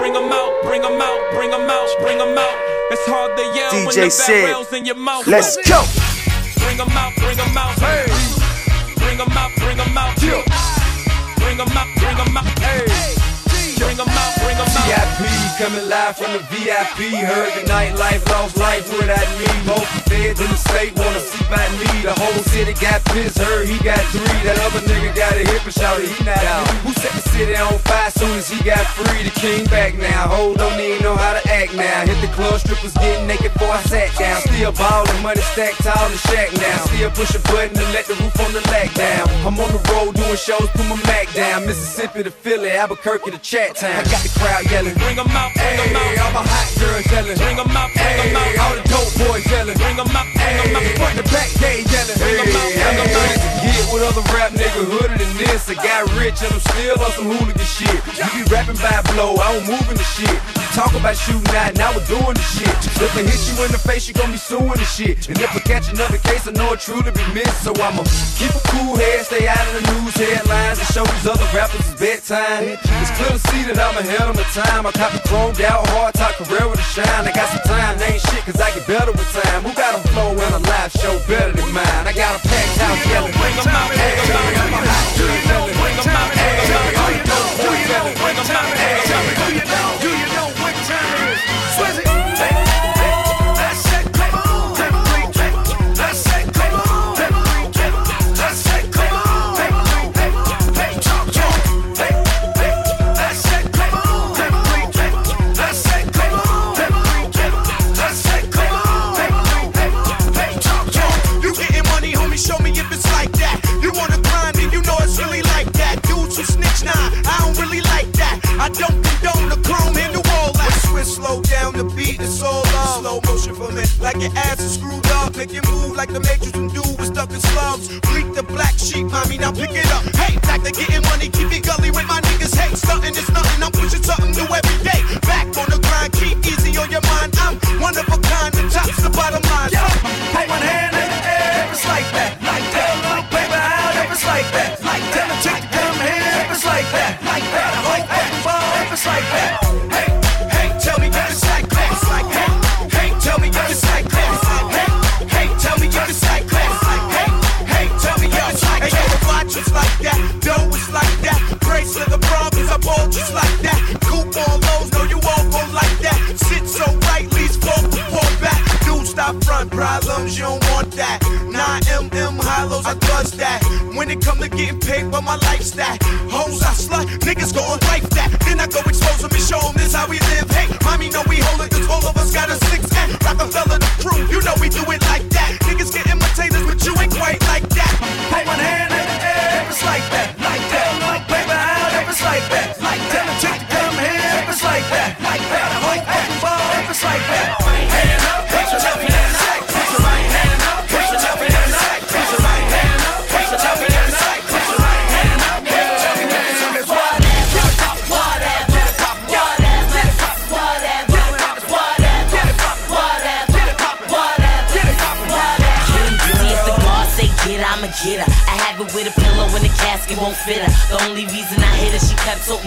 bring them out, bring them out, bring them out, bring them out. It's hard to yell DJ when the said, in your mouth. Let's go. Bring them out, bring them out, hey. Bring them out, bring them out, Bring them out, bring them out, hey. Bring them out, bring them out. VIP coming live from the VIP. Heard the nightlife, lost life without me. Most feds in the state wanna see by me. The whole city got pissed, heard he got three. That other nigga got a hip and shouted he not out. Who the city on fire soon as he got free? The king back now. Hold don't even know how to act now. Hit the club, strippers getting naked before I sat down. Still ballin', money stacked tall in the shack now. Still push a button to let the roof on the lag down. I'm on the road doing shows, put my Mac down. Mississippi to Philly, Albuquerque to Chat Town. I got the crowd yelling. Bring them out, bring them Hey, out. all my hot girls yelling. Bring them out, bring them Hey, out. all the dope boys yelling. Bring them out, bring them out. Front to back, they yelling. Bring 'em out, bring 'em out. Get with other rap nigga hooded than this. I got rich and I'm still blow, I don't move in the shit. You talk about shooting out, now we're doing the shit. If I hit you in the face, you gon' be suing the shit. And if I catch another case, I know it truly be missed. So I'ma keep a cool head, stay out of the news headlines, and show these other rappers it's bedtime. It's clear to see that I'm ahead of my time. I copy chromed out, hard career with a shine. I got some time, they ain't shit, cause I get better with time. Who got a flow and a live show better than mine? I got a packed house yelling. Bring them out, bring them out. Bring them out, bring them out. When it come to getting paid by my lifestyle, hoes I slut, niggas gon' life that. Then I go expose show them this how we live. Hey, mommy know we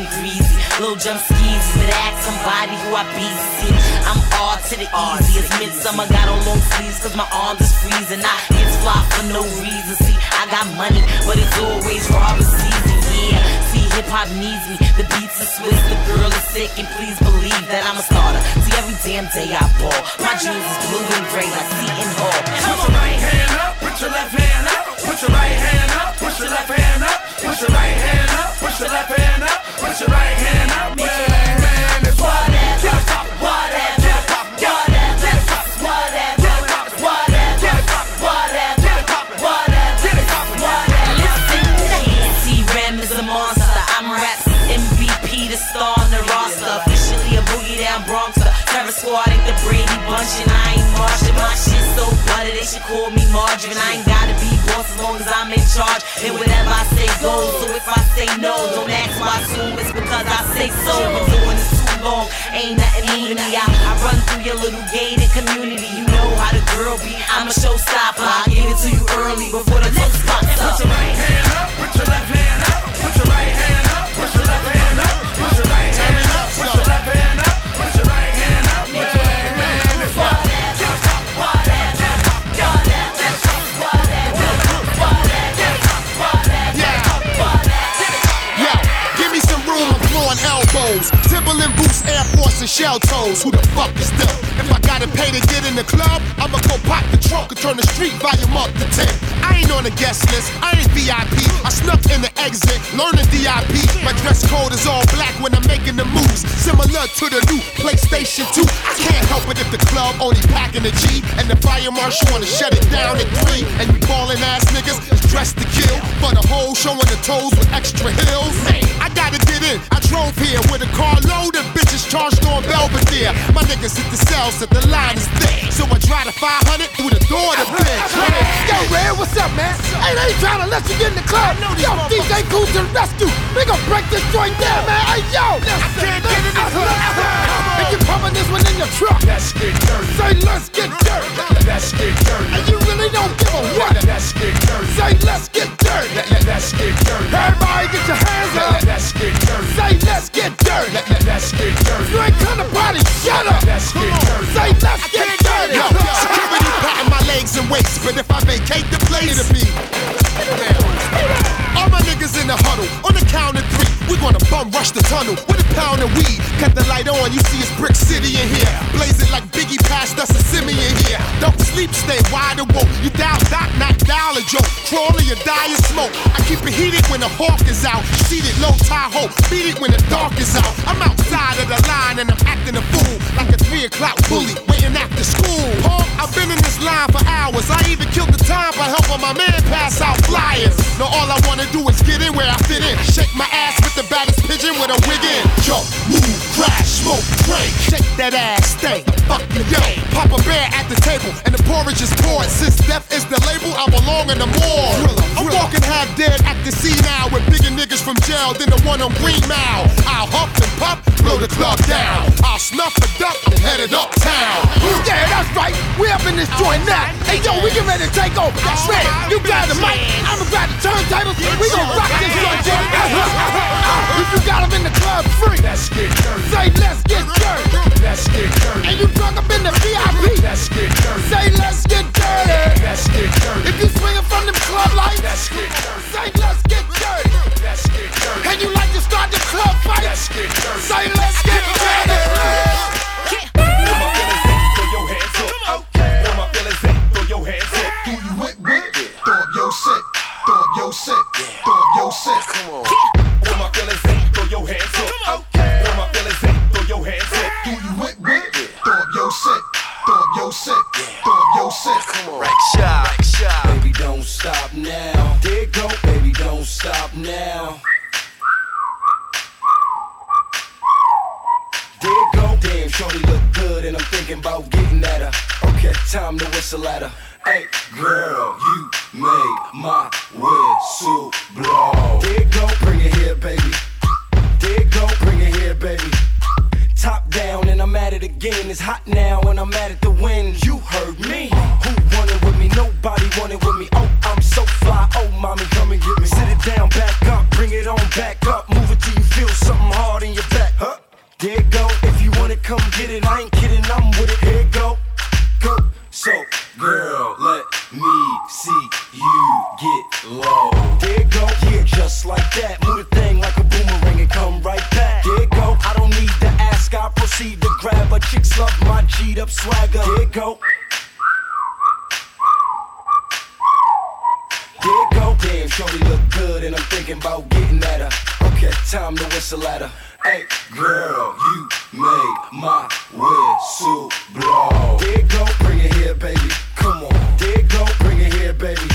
talking greasy. Little jump skis, but ask somebody who I be. See, I'm all to the easy. It's midsummer, got on long sleeves, cause my arms is freezing. I hands fly for no reason. See, I got money, but it's always robber season. Yeah, see, hip hop needs me. The beats are Swiss, the girl is sick, and please believe that I'm a starter. See, every damn day I ball. My jewels is blue and gray like Seton Hall. Put your right hand up, put your left hand up, put your right hand up, put your left hand up, Air Force, and shell toes. Who the fuck is them? If I gotta pay to get in the club, I'ma go pop the trunk and turn the street volume up to 10. I ain't on the guest list, I ain't VIP. I snuck in the exit, learning DIP. My dress code is all black when I'm making the moves. Similar to the new PlayStation 2. I can't help it if the club only packing the G. And the fire marshal wanna shut it down at 3. And you ballin' ass niggas is dressed to kill. For the whole showing the toes with extra heels. Hey, I gotta get in. I drove here with a car loaded bitches charged on Belvedere. My niggas hit the cells that the line is thick. So I drive the 500 through the door to bitch. Yo, Red, what's up, man? Hey, they ain't trying to let you get in the club. Yo, DJ Kool to rescue. We gon' break this joint down, man. Hey, yo. can't get in the club. And you pumping this one in your truck. Let's get dirty. Say, let's get dirty. Let's get dirty. And you really don't give a what. Let's get dirty. Say, let's get dirty. Let's get dirty. Everybody get your hands up. Let's get dirty. Say, let's get dirty. Let's get dirty. You ain't come to party, shut up. Let's get dirty. Say, let's get dirty. Yo, security patting my legs and waist, but if I vacate the place, it'll be. Gonna bum rush the tunnel with a pound of weed. Cut the light on, you see it's Brick City in here. Blaze it like Biggie passed us a Simeon here. Don't sleep, stay wide awake. You dial dot, not dial a joke. Crawl or you die in smoke. I keep it heated when the hawk is out. Seated low Tahoe, beat it when the dark is out. I'm outside of the line and I'm acting a fool. Like a three o'clock bully waiting after school. I've been in this line for hours. I even killed the time by helping my man pass out flyers. Now all I wanna do is get in where I fit in. Shake my ass with the baddest pigeon with a wig in. Jump, move, crash, smoke, drink. Shake that ass, stay. Fuck you, yo. Papa Bear at the table, and the porridge is poured. Since death is the label, I belong in the morgue. I'm walking half dead at the sea now with bigger niggas from jail than the one on Green Mile. I'll huff and puff, blow the club down. I'll snuff a duck and head it uptown. Yeah, that's right. We up in this joint now. Hey, yo, we get ready to take over. Man, you grab the mic, I'ma grab the turntables. We gon' rock this joint, Jimmy. If you got 'em in the club free, Let's get dirty. say let's get dirty. Let's my time to whistle at her. Hey, girl, you made my whistle blow. It go, bring it here, baby. Come on. It go, bring it here, baby.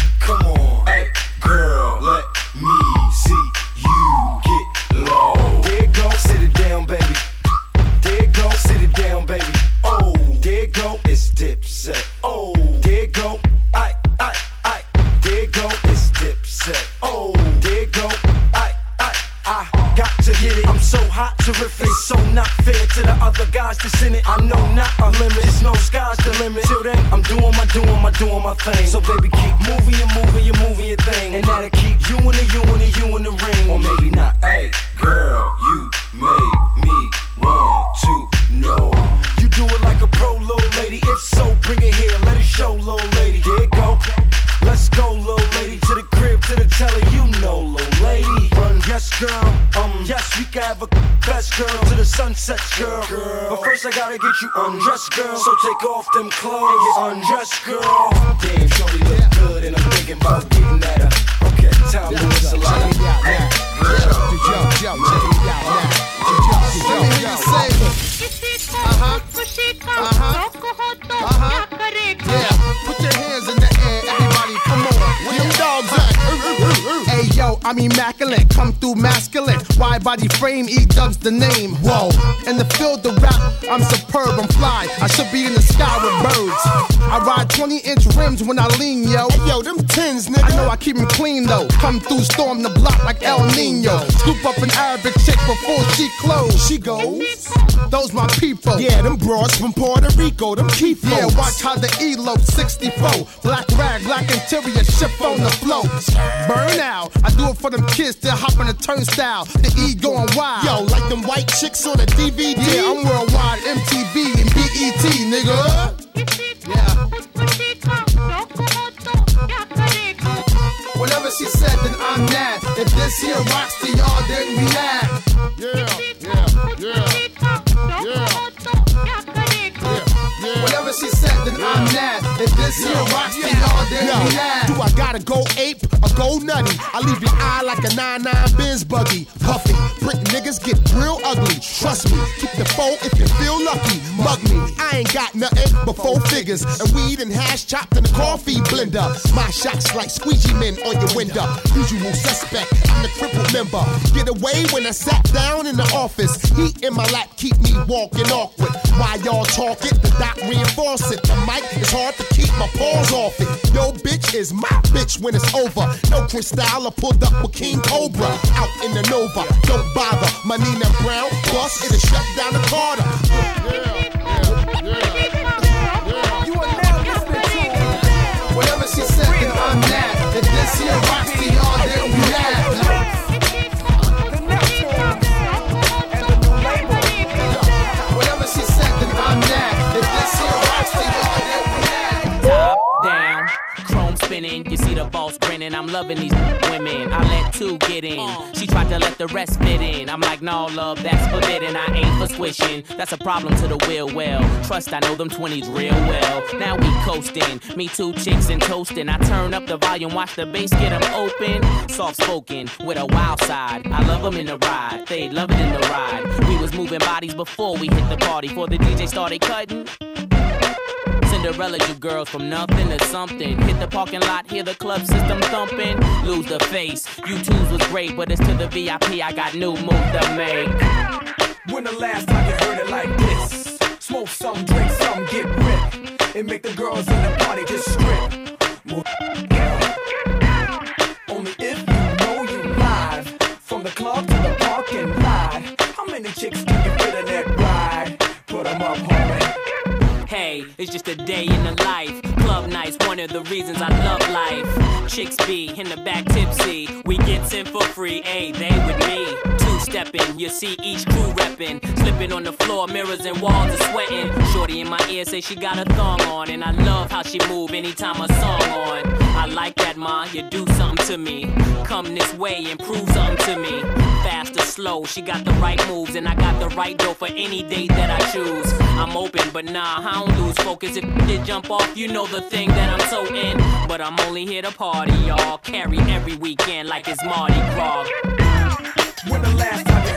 Terrific, so not fair to the other guys that's in it. I know not a limit, just no sky's the limit. Till then, I'm doing my, doing my, doing my thing. So baby, keep moving, you moving, you moving your thing, and that'll keep you in the, you in the, you in the ring. Or maybe not. Hey, girl, you made me want first I gotta get you undressed, girl. So take off them clothes and get undressed, girl. Damn, shorty look good, and I'm thinking about getting at her. Okay, time to whistle out. Check me out now. Yo, yo, yo, check me out now. Yo, yo, yo, say Uh-huh. Uh-huh. Uh-huh. Yeah, I'm immaculate, come through masculine. Wide body frame, E dubs the name. Whoa, in the field of rap, I'm superb, I'm fly. I should be in the sky with birds. I ride 20 inch rims when I lean, yo. Hey, yo, them tins, nigga. I know I keep 'em clean though. Come through, storm the block like El Nino. Scoop up an Arabic chick before she close. She goes. Those my people. Yeah, them broads from Puerto Rico, them keep Yeah, watch how the elope 64. Black rag, black interior, ship on the float. Burn out. I do it for them kids that hop on the turnstile. The E going wild. Yo, like them white chicks on a DVD. Yeah, I'm worldwide, MTV and BET, nigga. Yeah. She said, then I'm mad. If this here rocks to y'all, then we mad. Yeah, yeah, yeah, yeah. Whatever she said, then I'm mad. If this then we Yo, do I gotta go ape or go nutty? I leave your eye like a 9-9 Benz buggy. Puffy, brick niggas get real ugly. Trust me, keep the foe if you feel lucky. Mug me, I ain't got nothing but four figures. And weed and hash chopped in the coffee blender. My shots like squeegee men on your window. Usual suspect, I'm the crippled member. Get away when I sat down in the office. Heat in my lap keep me walking awkward. While y'all talk it, the doc reinforce it. The mic is hard to keep my paws off it. Yo, bitch is my bitch when it's over. No Cristal, I pulled up with King Cobra. Out in the Nova, don't bother. My Nina Brown, boss, it'll shut down the Carter. Whatever she said, then I'm mad. If this here rocks spinning. You see the boss grinning. I'm loving these women. I let two get in. She tried to let the rest fit in. I'm like, no, love, that's forbidden. I ain't for swishing. That's a problem to the will. Well, trust I know them 20s real well. Now we coasting. Me two chicks and toasting. I turn up the volume, watch the bass get 'em open. Soft spoken with a wild side. I love 'em in the ride. They love it in the ride. We was moving bodies before we hit the party. Before the DJ started cutting. Cinderella, you girls from nothing to something. Hit the parking lot, hear the club system thumping. Lose the face. You twos was great, but it's to the VIP. I got new move to make. When the last time you heard it like this? Smoke some, drink some, get ripped. And make the girls in the party just strip. More Just a day in the life. Club nights, one of the reasons I love life. Chicks be in the back tipsy. We get in for free, hey, they with me. Stepping, you see each crew reppin'. Slipping on the floor, mirrors and walls are sweating. Shorty in my ear say she got a thong on. And I love how she move anytime a song on. I like that, ma, you do something to me. Come this way and prove something to me. Fast or slow, she got the right moves. And I got the right dough for any date that I choose. I'm open, but nah, I don't lose focus. If it jump off, you know the thing that I'm so in. But I'm only here to party, y'all. Carry every weekend like it's Mardi Gras. When the last time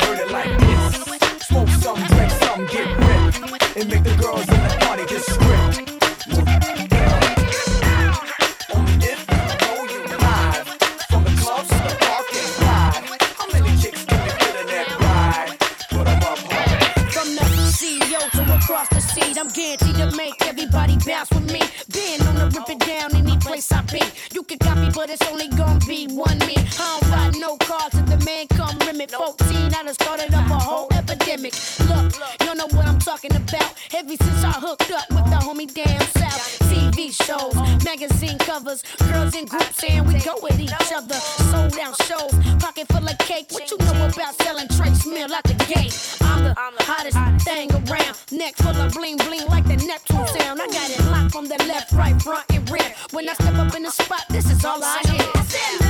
from the left, right, front, and rear. When I step up in the spot, this is all I hear.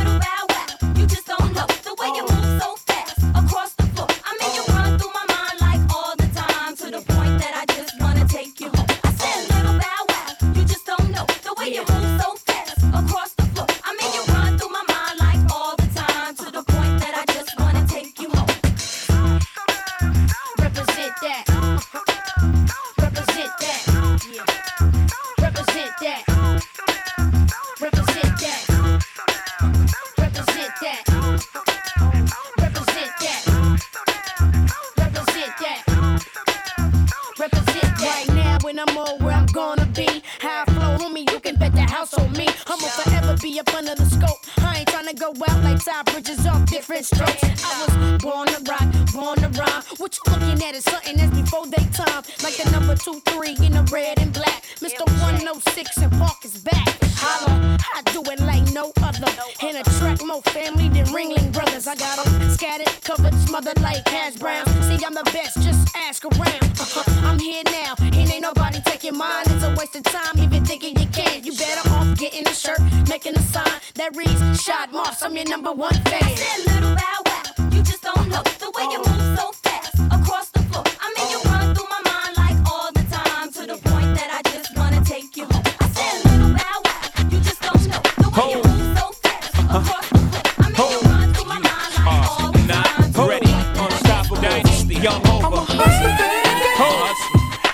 Out like side bridges off different strokes. I was born to rock, born to rhyme. What you looking at is something that's before they time. Like the number two, three in the red and black. Mr. 106 and Park is back. Holla, I do it like no other. And attract more family than Ringling Brothers. I got 'em scattered, covered, smothered like hash brown. See, I'm the best, just ask around. Uh-huh, I'm here now, and ain't nobody taking mine. It's a waste of time, even thinking you can. You better off getting a shirt, making a sign that reads Shad Moss. I'm your number one fan. little bow wow, you just don't know the way you move so fast across the floor. I mean, you run through my mind like all the time to the point that I just wanna take you home. I said, little bow wow, you just don't know the way you move so fast across the floor. I mean, you run through my mind like all the time. Not ready, unstoppable dynasty, young over.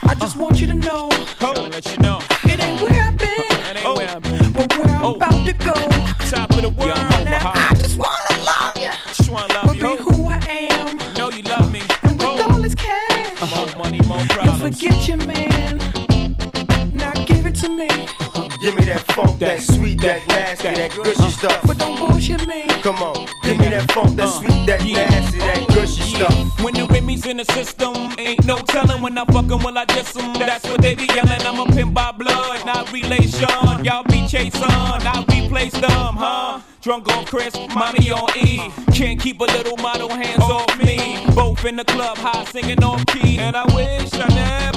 I just want you to know I'll let you know. That sweet, that nasty, that gushy stuff. but don't bullshit me. Come on, give me that funk, that uh. sweet, that nasty, that gushy stuff. When the Remy's in the system, ain't no telling when I fuck 'em, will I diss 'em? That's what they be yelling. I'm a pimp by blood, not relation. Y'all be chasing, I replace them, huh? Drunk on Chris, mommy on E. Can't keep a little model hands off me. Both in the club, high singing on key. And I wish I never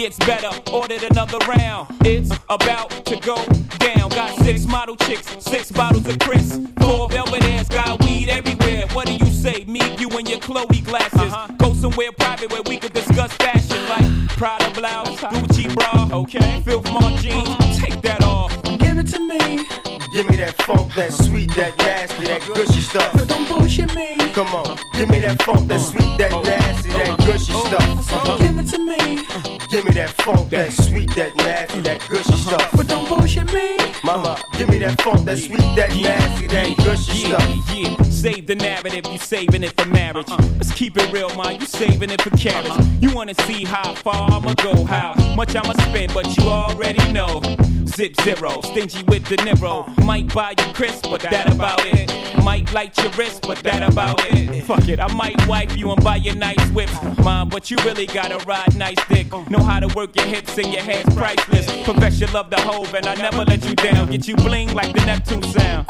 gets better, ordered another round. It's about to go down. Got six model chicks, six bottles of Chris. Four velvet ass, got weed everywhere. What do you say? Me, you, and your Chloe glasses. Uh-huh. Go somewhere private where we could discuss fashion like Prada blouse, uh-huh. Gucci bra, okay? Filth Mart jeans, take that off. Give it to me, Give me that funk, that sweet, that nasty, that gushy stuff. but don't bullshit me. Come on, give me that funk, that sweet, that nasty, that gushy stuff. Give it to me, Give me that funk, that sweet, that nasty, that gushy uh-huh. stuff. but don't bullshit me. Mama, give me that funk, that sweet, that nasty, that gushy Yeah, stuff. yeah. Save the narrative, you saving it for marriage. Uh-huh. Let's keep it real, man. You saving it for carriage. Uh-huh. You wanna see how far I'ma go, how much I'ma spend, but you already know. Zip zero, stingy with the Niro. Might buy you crisp, but that about it. Might light your wrist, but that about it. Fuck it, I might wipe you and buy you nice whips, mom. But you really gotta ride nice dick. Know how to work your hips and your hands priceless. Profess your love to Hov, and I never let you down. Get you bling like the Neptune sound.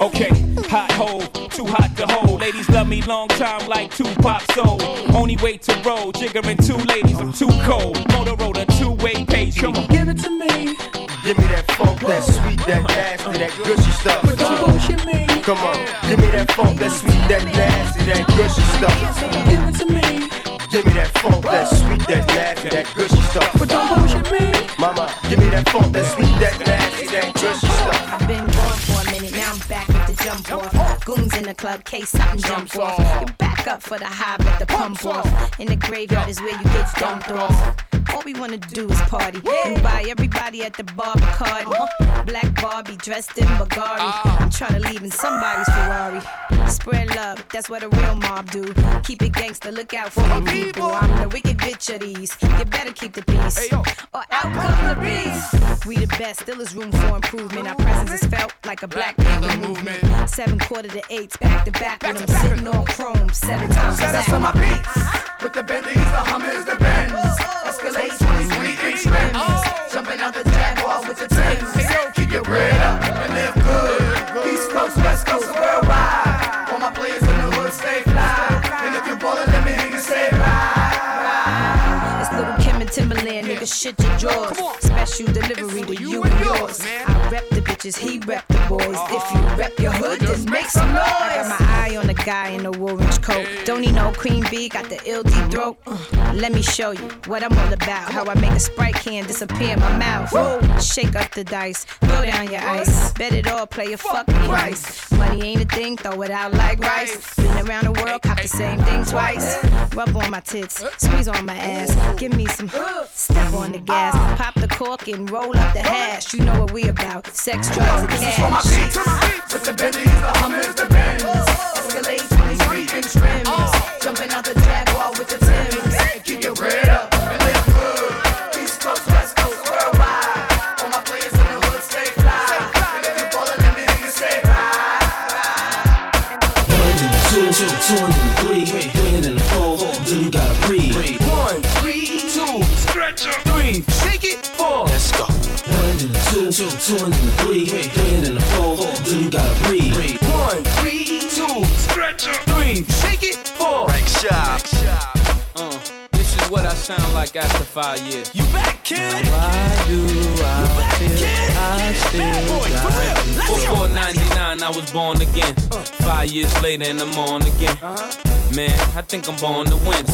Okay, hot hole, too hot to hold. Ladies love me long time like two Tupac soul. Only way to roll, jiggering two ladies, I'm too cold. Motorola, two-way page. Come on. Give it to me, Give me that funk, that sweet, that nasty, that gushy stuff. but don't bullshit me. Come on, give me that funk, that sweet, that nasty, that gushy stuff. Give it to me, Give me that funk, that sweet, that nasty, that gushy stuff. but don't bullshit me. Mama, give me that funk, that sweet, that nasty, that gushy stuff. I've been gone for a minute, now I'm back with the jump off. Goons in the club, case something jump off. You back up for the high, but the pump off. In the graveyard is where you get dumped off. All we wanna do is party and buy everybody at the bar Bacardi. Black Barbie dressed in Bulgari. I'm trying to leave in somebody's Ferrari. Spread love, that's what a real mob do. Keep it gangster, look out for your people. I'm the wicked bitch of these. You better keep the peace, or out come the beast. We the best, still is room for improvement. Our presence is felt like a black people movement. Seven quarter to eights, back to back with them sitting on chrome seven times Set us on my beats. With the Bentleys, the Hummers, the Benz. Escalade 23 inch rims. Jumping out the Jaguar with the Timbs. Keep your bread up and live good. East Coast, West Coast, worldwide. All my players in the hood stay fly. And if you ballin', let me hear you say ride. It's little Kim and Timberland, nigga, shit your drawers. Special delivery to you and yours. I rep the bitches, he rep the boys. If you rep your hood, just make some noise. I got my eye on the guy in the orange coat. Don't need no cream bee, got the ill deep throat. Uh, let me show you what I'm all about. How I make a sprite can disappear in my mouth. Shake up the dice, throw down your ice. Bet it all, play a fuck me nice. Money ain't a thing, throw it out like rice. Been around the world, cop the same thing twice. Rub on my tits, squeeze on my ass. Give me some, step on the gas. Pop the cork and roll up the hash. You know what we about, Sex, drugs, and cash. From my feet to my feet, with the Bentleys, the Hummers, the Benz. Escalade 23 inch rims. Jumping out the Jaguar with the Timbs. Keep your bread up. Two, two, two, and three, three, and four. You gotta. One, three, two, stretch up. Three, two, two, two and a three, three and a four, then you gotta breathe. One, three, two, three, shake it, four. Right shot. Uh, this is what I sound like after five years. You back, kid? Why do I feel I still boy, for real. Let's go. Before 99, I was born again. Five years later, and I'm on again. Man, I think I'm born to win.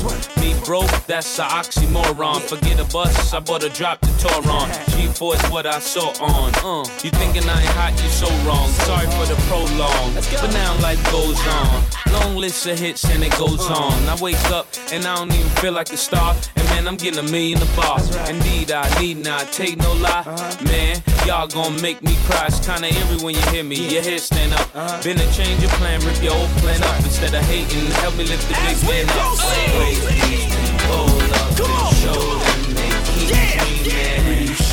Me broke, that's a oxymoron. Forget a bus, I bought a drop to Toron. G4 is what I saw on. You thinking I ain't hot, you so wrong. Sorry for the prolong, but now life goes on. Long list of hits and it goes on. I wake up and I don't even feel like a star. And man, I'm getting a million a bar. Indeed, I need not take no lie. Man, y'all gon' make me cry. It's kinda eerie when you hear me. Your head stand up. Been a change of plan, rip your old plan up. Instead of hating, help me lift the big man up.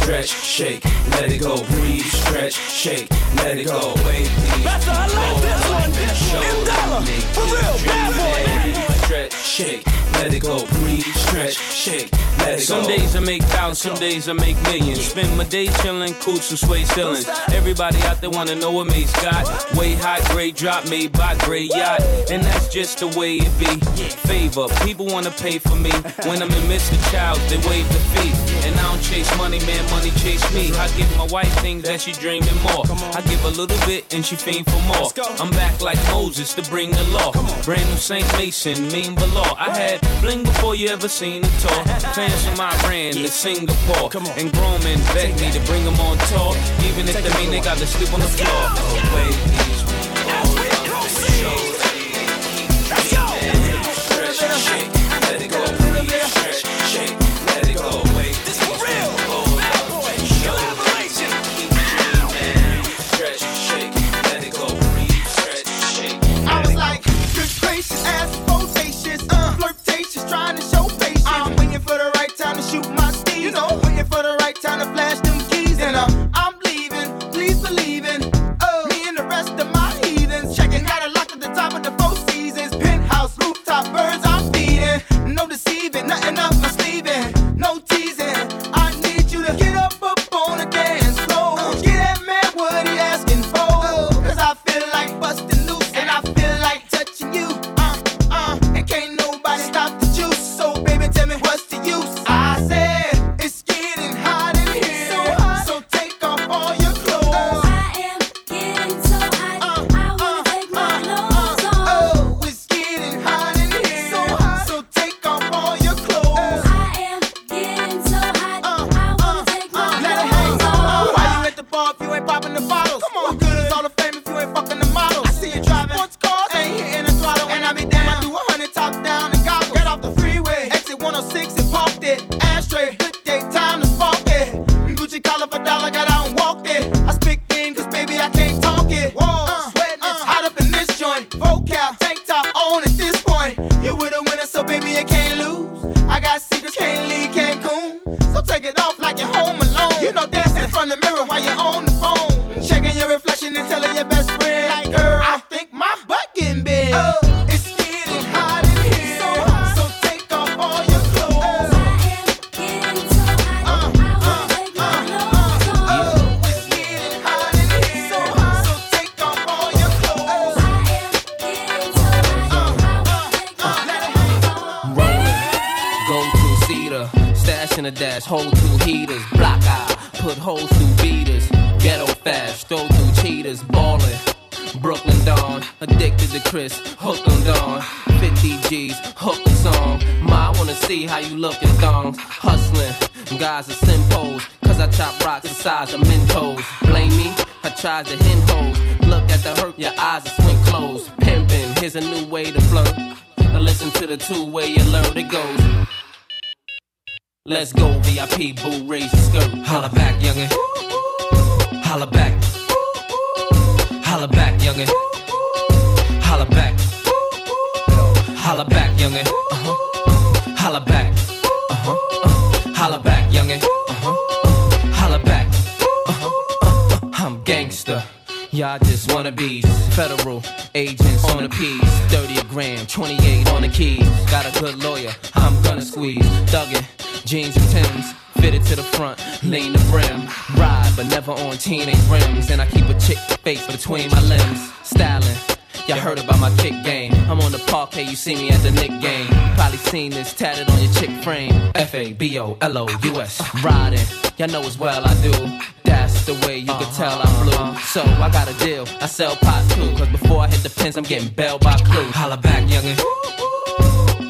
Stretch, shake, let it go. Breathe, stretch, shake, let it go. Wait, That's I like this one. M Dollar, for real, bad boy. Breathe, stretch, shake, let it go. Breathe, stretch, shake, let it go. Some days I make thousands, some days I make millions. Spend my day chilling, cool some suede ceilings. Everybody out there wanna know what Mase got. Way high grade drop made by Gray Yacht. And that's just the way it be. Favor, people wanna pay for me. When I'm in Mr. Child, they wave the fee. Don't chase money, man, money chase me. I give my wife things that she dreaming more. I give a little bit and she fiend for more. I'm back like Moses to bring the law. Brand new Saint Mason, mean below. I had bling before you ever seen a tour. Fans from Iran to Singapore. And grown men beg me to bring them on tour. Even if they mean they got to sleep on the floor. Oh, these Let's go. stretch, shake, let it go. Stretch, shake, throw through cheaters, ballin'. Brooklyn Dawn, addicted to Chris, hooked on Dawn. 50 G's, hooked the song. Ma, I wanna see how you lookin' thongs. Hustlin', guys are simpos, cause I chop rocks the size of Mentos. Blame me, I tried to hen hoes. Look at the hurt, your eyes are swing closed. Pimpin', here's a new way to flirt. Now listen to the two way you learn it goes. Let's go, VIP, boo, raise your skirt. Holla back, youngin'. Holla back. Holla back, youngin'. Holla back. Holla back, youngin'. Uh-huh. Holla back. Uh-huh. Uh. Holla back, youngin'. Uh-huh. Holla back. Uh-huh. Uh. I'm gangster. Y'all just wanna be federal agents on the P's. 30 a gram, 28 on the keys. Got a good lawyer, I'm gonna squeeze. Thuggin', Jeans and Timbs, fitted to the front, lean the brim. Ride, but never on teenage rims. And I keep a chick face between my limbs. Styling. Y'all heard about my kick game. I'm on the parquet, you see me at the Knick game. Probably seen this tatted on your chick frame. F A B O L O U S. Riding, y'all know as well I do. That's the way you can tell I'm blue. So I got a deal, I sell pot too. Cause before I hit the pins, I'm getting bailed by Clue. Holla back, youngin'.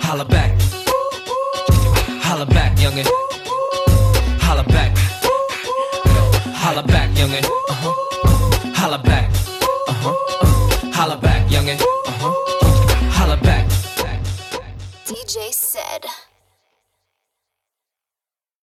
Holla back. Holla back, youngin'. Holla back. Holla back, youngin'. Uh-huh. Holla back. Uh-huh. Holla back, youngin'. Uh-huh. Holla back. DJ CeD.